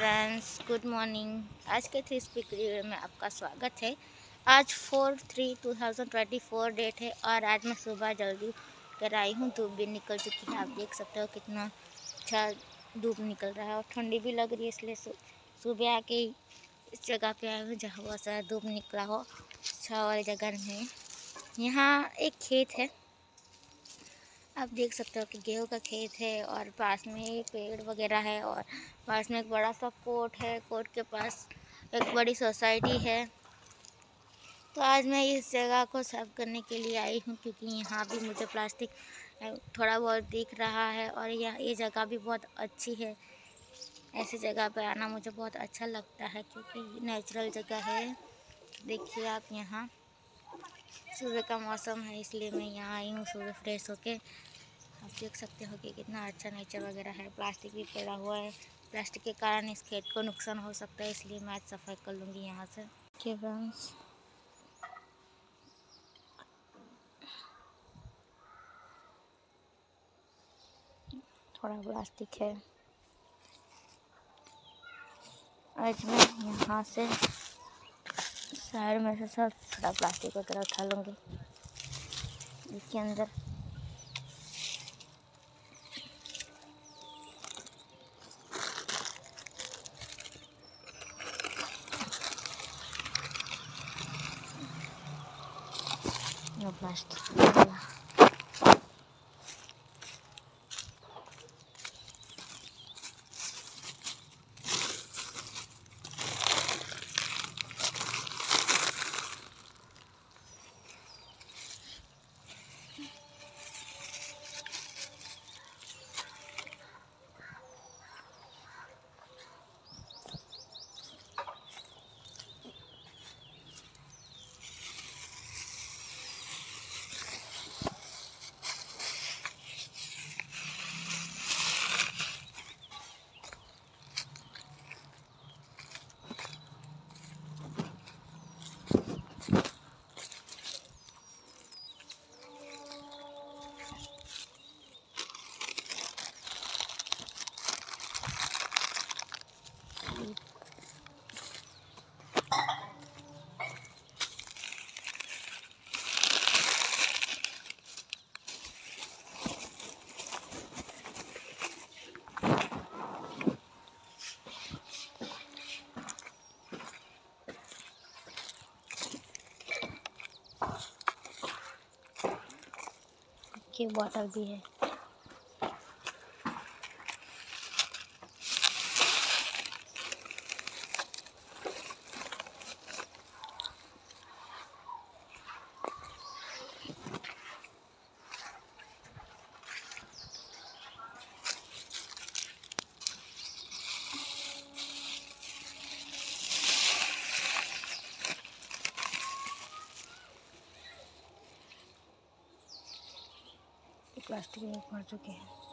Friends, good morning. आज के three speak video में आपका स्वागत है। आज four three two thousand twenty four date है और आज मैं सुबह जल्दी कर आई हूँ। धूप भी निकल चुकी है, आप देख सकते हो कितना अच्छा धूप निकल रहा है और ठंडी भी लग रही है, इसलिए सुबह आके इस जगह पे आई हूँ जहाँ बहुत सारा धूप निकला हो। अच्छा वाली जगह में यहाँ एक खेत है। आप देख सकते हो कि गेहूँ का खेत है और पास में पेड़ वगैरह है और पास में एक बड़ा सा कोर्ट है। कोर्ट के पास एक बड़ी सोसाइटी है। तो आज मैं इस जगह को साफ़ करने के लिए आई हूँ क्योंकि यहाँ भी मुझे प्लास्टिक थोड़ा बहुत दिख रहा है और यह, ये जगह भी बहुत अच्छी है। ऐसी जगह पर आना मुझे बहुत अच्छा लगता है क्योंकि नेचुरल जगह है। देखिए आप यहाँ। सुबह का मौसम है, इसलिए मैं यहाँ आई हूँ सुबह फ्रेश होके। आप देख सकते हो कि कितना अच्छा नेचर वगैरह है। प्लास्टिक भी पड़ा हुआ है। प्लास्टिक के कारण इस खेत को नुकसान हो सकता है, इसलिए मैं आज सफ़ाई कर लूँगी यहाँ से। ओके फ्रेंड्स थोड़ा प्लास्टिक है। आज मैं यहाँ से साइड में से सब थोड़ा प्लास्टिक वगैरह उठा लूँगी। इसके अंदर। no देखिए वाटर भी है। प्लास्टिक में भर चुके हैं।